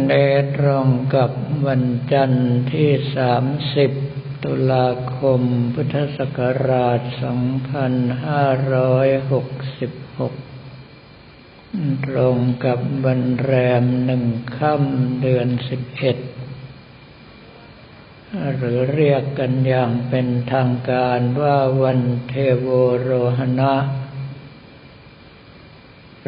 วันเอตรงกับวันจันทร์ที่สามสิบตุลาคม พุทธศักราช 2566 ตรงกับวันแรมหนึ่งค่ำเดือนสิบเอ็ดหรือเรียกกันอย่างเป็นทางการว่าวันเทโวโรหณะ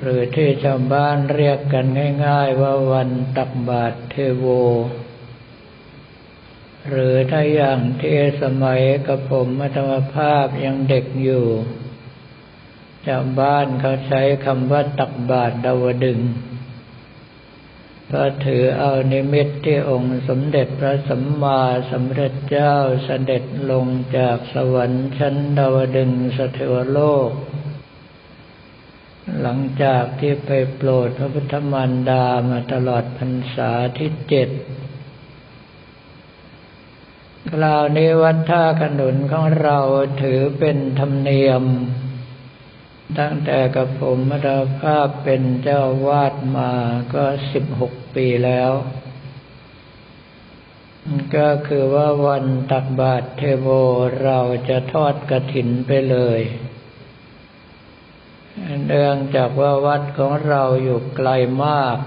หรือที่ชาวบ้านเรียกกันง่าย ๆ ว่าวันตักบาตรเทโว หรือถ้าอย่างที่สมัยกับผมมัธมภาพยังเด็กอยู่ชาวบ้านเขาใช้คำว่าตักบาตรดาวดึงเพระถือเอานิมิตที่องค์สมเด็จพระสัมมาสัมพุทธเจ้าเสด็จลงจากสวรรค์ชั้นดาวดึงสเทวโลก หลังจากที่ไปโปรดพระพุทธมารดามาตลอดพรรษาที่เจ็ดคราวนี้วัดท่าขนุนของเราถือเป็นธรรมเนียม ตั้งแต่กับผมมาดาภาพเป็นเจ้าวาดมาก็สิบหกปีแล้ว ก็คือว่าวันตักบาตรเทโวเราจะทอดกระถินไปเลย เนื่องจากว่าวัดของเราอยู่ไกลมาก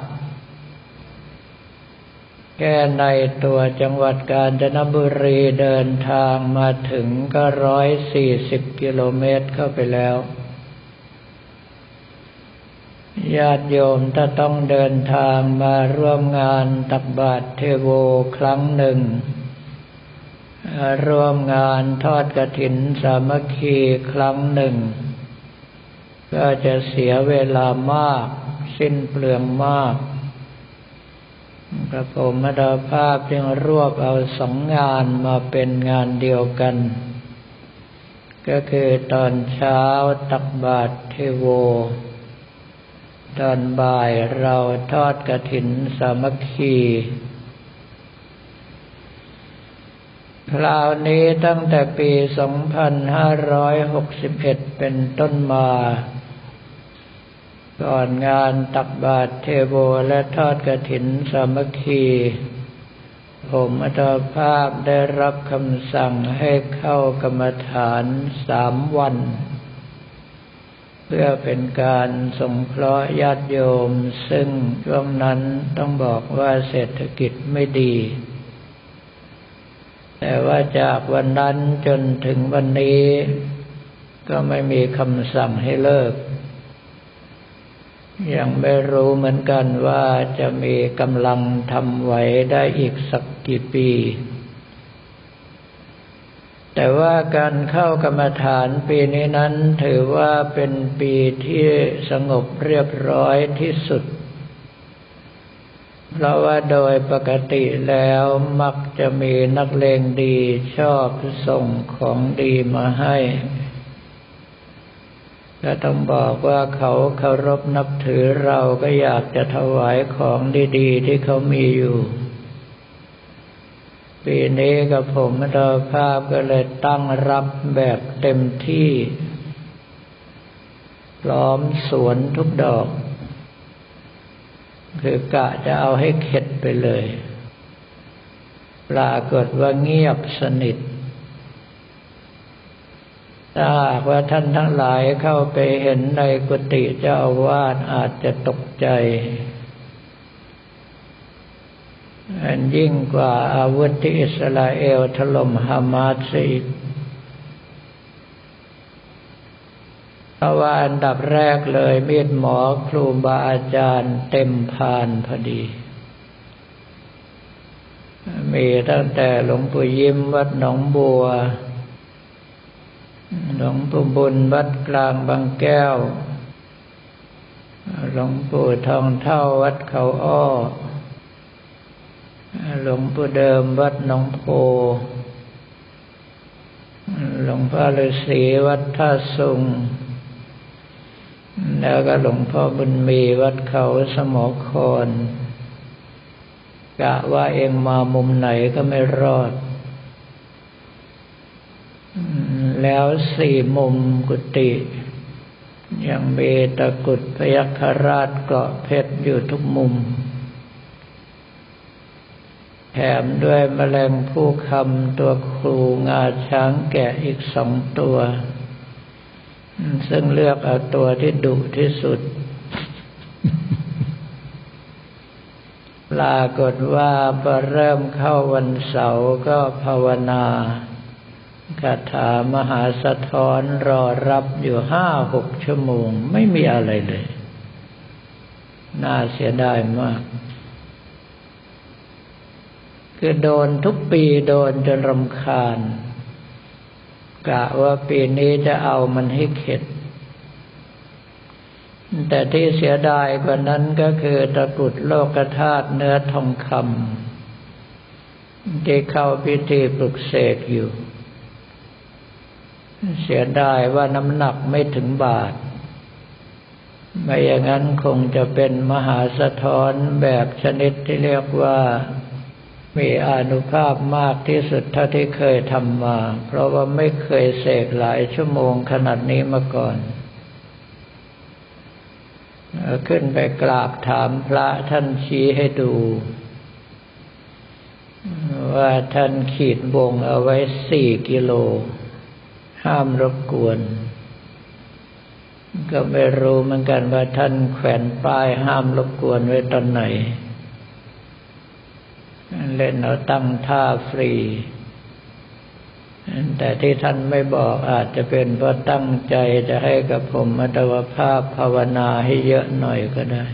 แค่ในตัวจังหวัดกาญจนบุรีเดินทางมาถึงก็ร้อยสี่สิบกิโลเมตรเข้าไปแล้วญาติโยมถ้าต้องเดินทางมาร่วมงานตักบาตรเทโวครั้งหนึ่ง ร่วมงานทอดกระถินสามัคคีครั้งหนึ่ง ก็จะเสียเวลามาก สิ้นเปลืองมากพระผมมดาภาพจึงรวบเอาสองงานมาเป็นงานเดียวกัน ก็คือตอนเช้าตักบาตรเทโว ตอนบ่ายเราทอดกระถินสามัคคีคราวนี้ตั้งแต่ปี 2561 เป็นต้นมา ก่อนงานตักบาตรเทโวและทอดกระถินสามัคคี ผมอัตภาพได้รับคำสั่งให้เข้ากรรมฐานสามวัน เพื่อเป็นการสงเคราะห์ญาติโยม ซึ่งช่วงนั้นต้องบอกว่าเศรษฐกิจไม่ดี แต่ว่าจากวันนั้นจนถึงวันนี้ ก็ไม่มีคำสั่งให้เลิก ยังไม่รู้เหมือนกันว่าจะมีกำลังทำไหวได้อีกสักกี่ปี แต่ว่าการเข้ากรรมฐานปีนี้นั้นถือว่าเป็นปีที่สงบเรียบร้อยที่สุด เพราะว่าโดยปกติแล้วมักจะมีนักเลงดีชอบส่งของดีมาให้ ก็ต้องบอกว่าเขาเคารพนับถือเราก็อยากจะถวายของดีๆ ที่เขามีอยู่ปีนี้กับผมดาภาพก็เลยตั้งรับแบบเต็มที่พร้อมสวนทุกดอก คือกะจะเอาให้เข็ดไปเลย ปรากฏว่าเงียบสนิท ถ้าหากว่าท่านทั้งหลายเข้าไปเห็นในกุฏิเจ้าอาวาสอาจจะตกใจ อันยิ่งกว่าอาวุธที่อิสราเอลถล่มฮามาสอีกเพราะว่าอันดับแรกเลยมีดหมอครูบาอาจารย์เต็มพานพอดี มีตั้งแต่หลวงปู่ยิ้มวัดหนองบัว หลวงปู่บุญวัดกลางบางแก้ว หลวงปู่ทองเท่าวัดเขาอ้อ หลวงปู่เดิมวัดหนองโพ หลวงพ่อฤาษีวัดท่าสุง แล้วก็หลวงพ่อบุญมีวัดเขาสมอคอนกะว่าเองมามุมไหนก็ไม่รอด แล้วสี่มุมกุฏิยังมีตะกุดพยัคฆราชเกาะเพชรอยู่ทุกมุม แถมด้วยแมลงผู้คำตัวครูงาช้างแกะอีกสองตัว ซึ่งเลือกเอาตัวที่ดุที่สุดปรากฏว่าพอเริ่มเข้าวันเสาร์ก็ภาวนา คาถามหาสะท้อนรอรับอยู่ห้าหกชั่วโมง ไม่มีอะไรเลย น่าเสียดายมาก คือโดนทุกปีโดนจนรำคาญ กะว่าปีนี้จะเอามันให้เข็ด แต่ที่เสียดายกว่านั้นก็คือตะกุดโลกธาตุเนื้อทองคำที่เข้าพิธีปลุกเสกอยู่ เสียดายว่าน้ำหนักไม่ถึงบาท ไม่อย่างนั้นคงจะเป็นมหาสะท้อนแบบชนิดที่เรียกว่ามีอนุภาพมากที่สุดเท่าที่เคยทำมา เพราะว่าไม่เคยเสกหลายชั่วโมงขนาดนี้มาก่อน ขึ้นไปกราบถามพระท่านชี้ให้ดู ว่าท่านขีดบงเอาไว้สี่กิโล ห้ามรบกวน ก็ไม่รู้เหมือนกันว่าท่านแขวนป้ายห้ามรบกวนไว้ตอนไหน เล่นเอาตั้งท่าฟรี แต่ที่ท่านไม่บอกอาจจะเป็นเพราะตั้งใจจะให้กับผมมัตวภาพภาวนาให้เยอะหน่อยก็ได้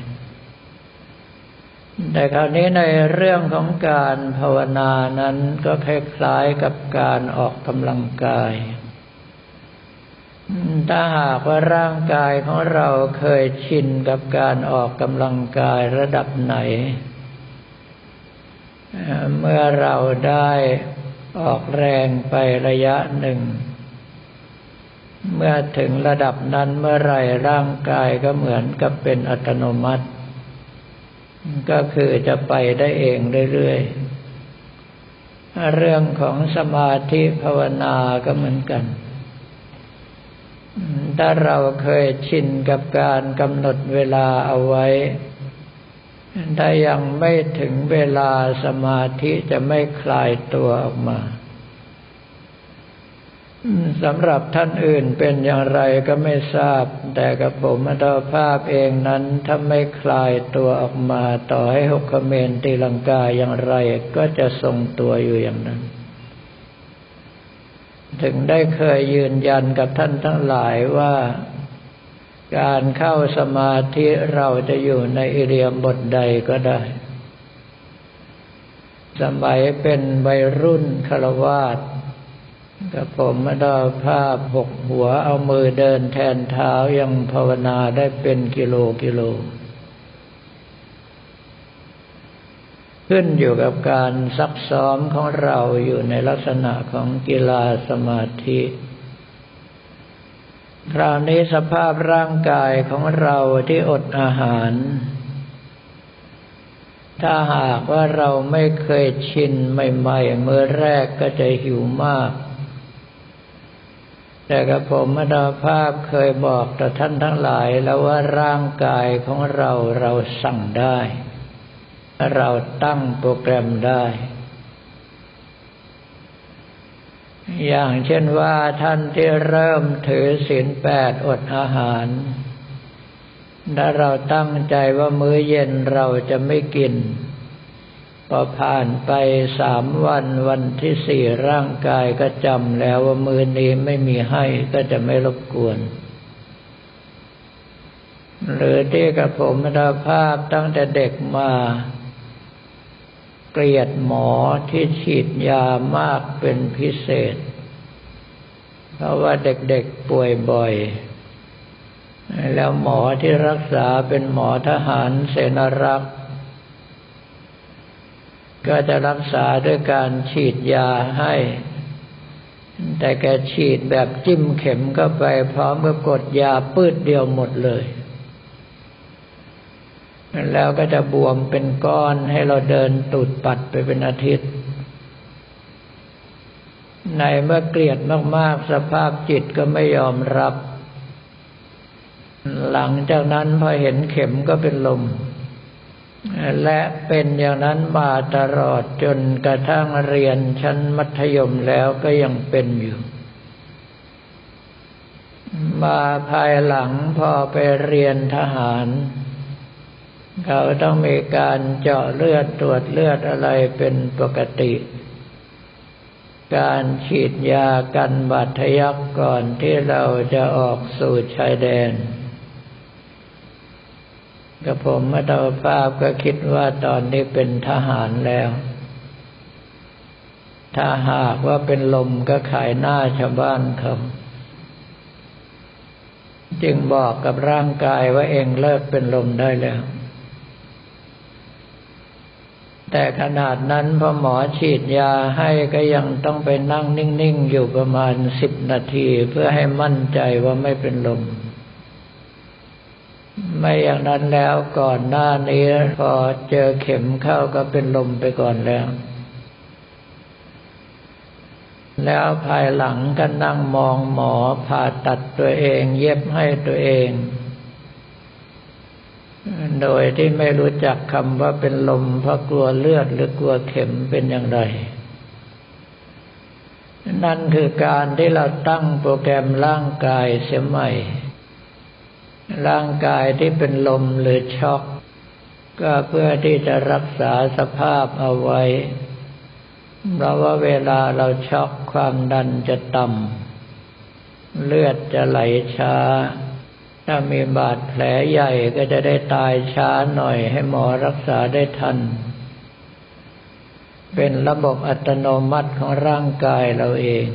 แต่คราวนี้ในเรื่องของการภาวนานั้นก็คล้ายๆกับการออกกำลังกาย ถ้าหากว่าร่างกายของเราเคยชินกับการออกกำลังกายระดับไหน เมื่อเราได้ออกแรงไประยะหนึ่ง เมื่อถึงระดับนั้นเมื่อไรร่างกายก็เหมือนกับเป็นอัตโนมัติ ก็คือจะไปได้เองเรื่อยๆ เรื่องของสมาธิภาวนาก็เหมือนกัน ถ้าเราเคยชินกับการกำหนดเวลาเอาไว้ ถ้ายังไม่ถึงเวลาสมาธิจะไม่คลายตัวออกมาสำหรับท่านอื่นเป็นอย่างไรก็ไม่ทราบ แต่กับผมอัตภาพเองนั้นถ้าไม่คลายตัวออกมา ต่อให้หกเมนตีลังกาอย่างไรก็จะทรงตัวอยู่อย่างนั้น ถึงได้เคยยืนยันกับท่านทั้งหลายว่า การเข้าสมาธิเราจะอยู่ในอิเรียมบทใดก็ได้ สมัยเป็นวัยรุ่นคารวาสกับผมมาดาภาพหกหัวเอามือเดินแทนเท้ายังภาวนาได้เป็นกิโลกิโล ขึ้นอยู่กับการซักซ้อมของเราอยู่ในลักษณะของกีฬาสมาธิ คราวนี้สภาพร่างกายของเราที่อดอาหาร ถ้าหากว่าเราไม่เคยชินใหม่ๆเมื่อแรกก็จะหิวมาก แต่กระผมมดาภาพเคยบอกต่อท่านทั้งหลายแล้วว่าร่างกายของเราเราสั่งได้ เราตั้งโปรแกรมได้ อย่างเช่นว่าท่านที่เริ่มถือศีลแปดอดอาหารถ้าเราตั้งใจว่ามื้อเย็นเราจะไม่กิน พอผ่านไปสามวันวันที่สี่ร่างกายก็จำแล้วว่ามือนี้ไม่มีให้ก็จะไม่รบกวน หรือที่กับผมมรภาพตั้งแต่เด็กมา เกลียดหมอที่ฉีดยามากเป็นพิเศษ เพราะว่าเด็กๆป่วยบ่อย แล้วหมอที่รักษาเป็นหมอทหารเสนารักษ์ก็จะรักษาด้วยการฉีดยาให้ แต่แกฉีดแบบจิ้มเข็มเข้าไปพร้อมกับกดยาปืดเดียวหมดเลย แล้วก็จะบวมเป็นก้อนให้เราเดินตุดปัดไปเป็นอาทิตย์ ในเมื่อเกลียดมากๆ สภาพจิตก็ไม่ยอมรับ หลังจากนั้นพอเห็นเข็มก็เป็นลม และเป็นอย่างนั้นมาตลอดจนกระทั่งเรียนชั้นมัธยมแล้วก็ยังเป็นอยู่มาภายหลังพอไปเรียนทหาร เขาต้องมีการเจาะเลือดตรวจเลือดอะไรเป็นปกติ การฉีดยากันบาดทะยักก่อนที่เราจะออกสู่ชายแดนกับผมมาตาภาพก็คิดว่าตอนนี้เป็นทหารแล้ว ถ้าหากว่าเป็นลมก็ขายหน้าชาวบ้านเขาจึงบอกกับร่างกายว่าเองเลิกเป็นลมได้แล้ว แต่ขนาดนั้นพอหมอฉีดยาให้ก็ยังต้องไปนั่งนิ่ง ๆ อยู่ประมาณสิบนาทีเพื่อให้มั่นใจว่าไม่เป็นลม ไม่อย่างนั้นแล้วก่อนหน้านี้พอเจอเข็มเข้าก็เป็นลมไปก่อนแล้ว แล้วภายหลังก็นั่งมองหมอผ่าตัดตัวเอง เย็บให้ตัวเอง โดยที่ไม่รู้จักคำว่าเป็นลมเพราะกลัวเลือดหรือกลัวเข็มเป็นอย่างไร นั่นคือการที่เราตั้งโปรแกรมร่างกายเสียใหม่ ร่างกายที่เป็นลมหรือช็อกก็เพื่อที่จะรักษาสภาพเอาไว้ เพราะว่าเวลาเราช็อกความดันจะต่ำเลือดจะไหลช้า ถ้ามีบาดแผลใหญ่ก็จะได้ตายช้าหน่อยให้หมอรักษาได้ทัน เป็นระบบอัตโนมัติของร่างกายเราเอง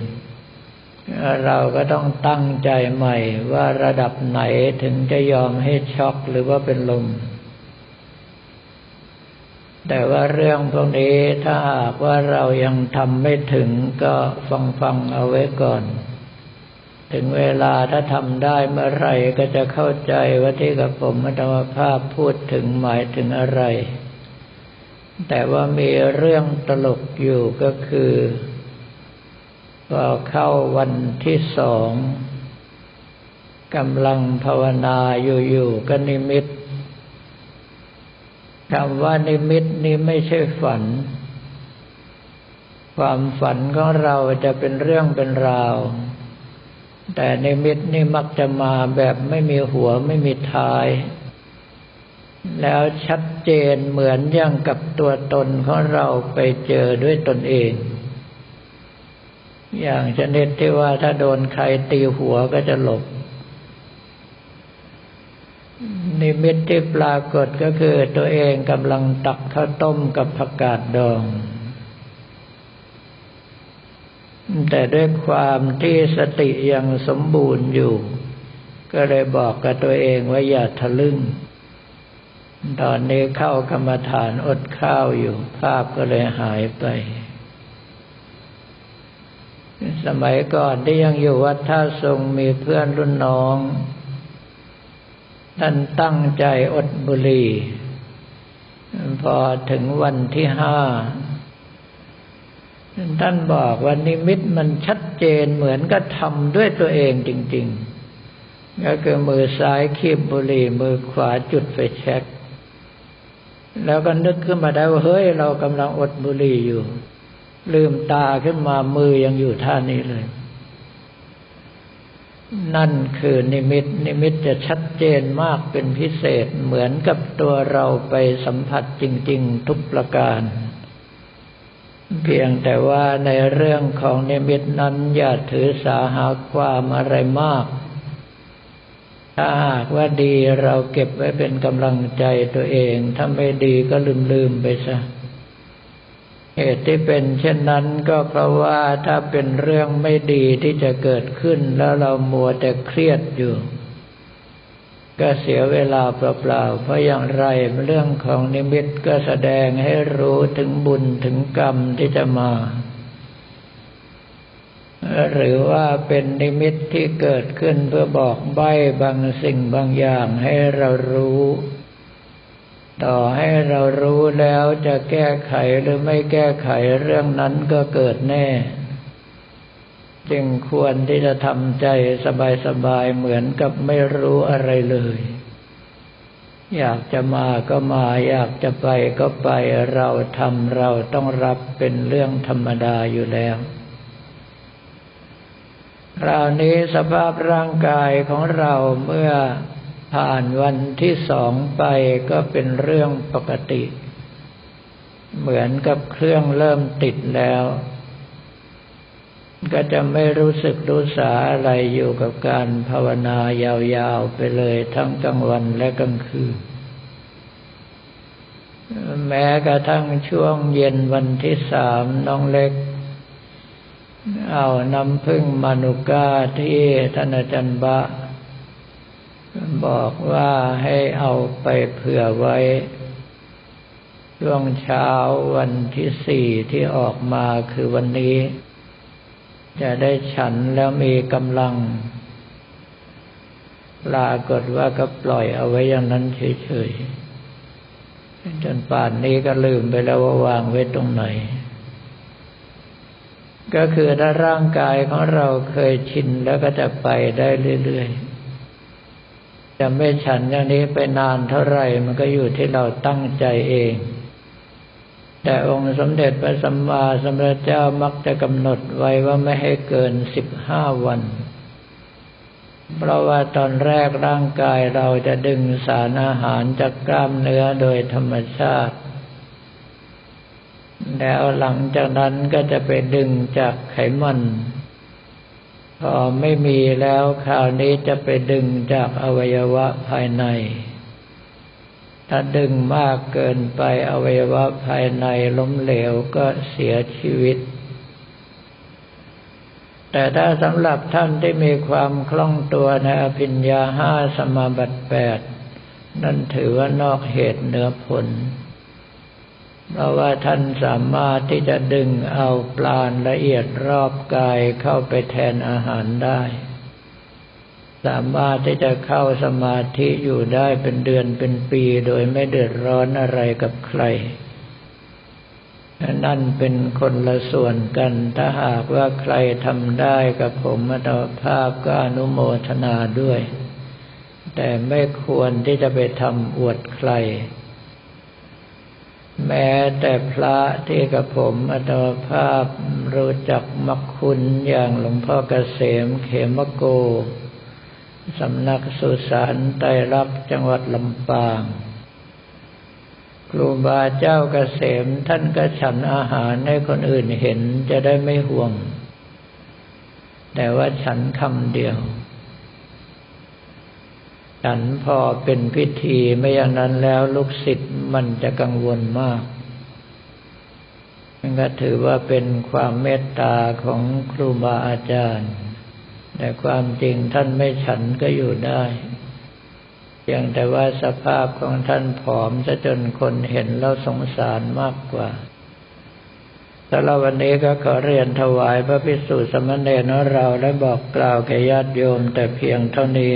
เราก็ต้องตั้งใจใหม่ว่าระดับไหนถึงจะยอมให้ช็อกหรือว่าเป็นลม แต่ว่าเรื่องพวกนี้ถ้าหากว่าเรายังทำไม่ถึงก็ฟังฟังเอาไว้ก่อน ถึงเวลาถ้าทำได้เมื่อไรก็จะเข้าใจว่าที่กับผมมัตมภาพพูดถึงหมายถึงอะไร แต่ว่ามีเรื่องตลกอยู่ก็คือก็เข้าวันที่สองกำลังภาวนาอยู่ๆก็นิมิตคำว่านิมิตนี้ไม่ใช่ฝัน ความฝันของเราจะเป็นเรื่องเป็นราว แต่นิมิตนี่มักจะมาแบบไม่มีหัวไม่มีท้าย แล้วชัดเจนเหมือนอย่างกับตัวตนของเราไปเจอด้วยตนเอง อย่างชนิดที่ว่าถ้าโดนใครตีหัวก็จะหลบ นิมิตที่ปรากฏก็คือตัวเองกำลังตักข้าวต้มกับผักกาดดอง แต่ด้วยความที่สติยังสมบูรณ์อยู่ ก็เลยบอกกับตัวเองว่าอย่าทะลึ่ง ตอนนี้เข้ากรรมฐานอดข้าวอยู่ ภาพก็เลยหายไป สมัยก่อนที่ยังอยู่วัดท่าทรงมีเพื่อนรุ่นน้อง ท่านตั้งใจอดบุหรี่พอถึงวันที่ห้า ท่านบอกว่านิมิตมันชัดเจนเหมือนกับทำด้วยตัวเองจริง ๆ ก็คือมือซ้ายคีบบุหรี่มือขวาจุดไฟแช็กแล้วก็นึกขึ้นมาได้ว่าเฮ้ยเรากำลังอดบุหรี่อยู่ ลืมตาขึ้นมามือยังอยู่ท่านี้เลย นั่นคือนิมิต นิมิตจะชัดเจนมากเป็นพิเศษเหมือนกับตัวเราไปสัมผัสจริง ๆ ทุกประการ เพียงแต่ว่าในเรื่องของนิมิตนั้นอย่าถือสาหาความอะไรมาก ถ้าหากว่าดีเราเก็บไว้เป็นกำลังใจตัวเอง ถ้าไม่ดีก็ลืมๆไปซะ เหตุที่เป็นเช่นนั้นก็เพราะว่าถ้าเป็นเรื่องไม่ดีที่จะเกิดขึ้นแล้วเรามัวแต่เครียดอยู่ ก็เสียเวลาเปล่าๆ เพราะอย่างไรเรื่องของนิมิตก็แสดงให้รู้ถึงบุญถึงกรรมที่จะมา หรือว่าเป็นนิมิตที่เกิดขึ้นเพื่อบอกใบ้บางสิ่งบางอย่างให้เรารู้ ต่อให้เรารู้แล้วจะแก้ไขหรือไม่แก้ไขเรื่องนั้นก็เกิดแน่ จึงควรที่จะทำใจสบายๆเหมือนกับไม่รู้อะไรเลย อยากจะมาก็มา อยากจะไปก็ไปเราทำเราต้องรับเป็นเรื่องธรรมดาอยู่แล้วคราวนี้สภาพร่างกายของเราเมื่อผ่านวันที่สองไปก็เป็นเรื่องปกติ เหมือนกับเครื่องเริ่มติดแล้ว ก็จะไม่รู้สึกรู้สาอะไรอยู่กับการภาวนายาวๆไปเลยทั้งกลางวันและกลางคืน แม้กระทั่งช่วงเย็นวันที่สามน้องเล็ก เอาน้ำพึ่งมานุกาที่ท่านอาจารย์บะ บอกว่าให้เอาไปเผื่อไว้ ช่วงเช้าวันที่สี่ที่ออกมาคือวันนี้ จะได้ฉันแล้วมีกำลังปรากฏว่าก็ปล่อยเอาไว้อย่างนั้นเฉยๆ จนป่านนี้ก็ลืมไปแล้วว่าวางไว้ตรงไหน ก็คือถ้าร่างกายของเราเคยชินแล้วก็จะไปได้เรื่อยๆ จะไม่ฉันอย่างนี้ไปนานเท่าไหร่ มันก็อยู่ที่เราตั้งใจเอง แต่องค์สมเด็จพระสัมมาสัมพุทธเจ้ามักจะกำหนดไว้ว่าไม่ให้เกินสิบห้าวัน เพราะว่าตอนแรกร่างกายเราจะดึงสารอาหารจากกล้ามเนื้อโดยธรรมชาติ แล้วหลังจากนั้นก็จะไปดึงจากไขมันพอไม่มีแล้วคราวนี้จะไปดึงจากอวัยวะภายใน ถ้าดึงมากเกินไปอวัยวะภายในล้มเหลวก็เสียชีวิต แต่ถ้าสำหรับท่านที่มีความคล่องตัวในอภิญญาห้าสมาบัติแปดนั่นถือว่านอกเหตุเหนือผล เพราะว่าท่านสามารถที่จะดึงเอาปลานละเอียดรอบกายเข้าไปแทนอาหารได้ สามารถที่จะเข้าสมาธิอยู่ได้เป็นเดือนเป็นปีโดยไม่เดือดร้อนอะไรกับใคร นั่นเป็นคนละส่วนกัน ถ้าหากว่าใครทำได้กับผมมตภาพก็อนุโมทนาด้วย แต่ไม่ควรที่จะไปทำอวดใคร แม้แต่พระที่กับผมอัตภาพรู้จักมักคุณอย่างหลวงพ่อเกษมเขมโก สำนักสุสานไตรลักษ์จังหวัดลำปาง ครูบาเจ้าเกษมท่านก็ฉันอาหารให้คนอื่นเห็นจะได้ไม่ห่วง แต่ว่าฉันคำเดียว ฉันพอเป็นพิธีไม่อย่างนั้นแล้วลูกศิษย์มันจะกังวลมากนั่นก็ถือว่าเป็นความเมตตาของครูบาอาจารย์ แต่ความจริงท่านไม่ฉันก็อยู่ได้เพียงแต่ว่าสภาพของท่านผอมซะจนคนเห็นแล้วสงสารมากกว่าสำหรับวันนี้ก็ขอเรียนถวายพระพิสุสมณเณรเราและบอกกล่าวแก่ญาติโยมแต่เพียงเท่านี้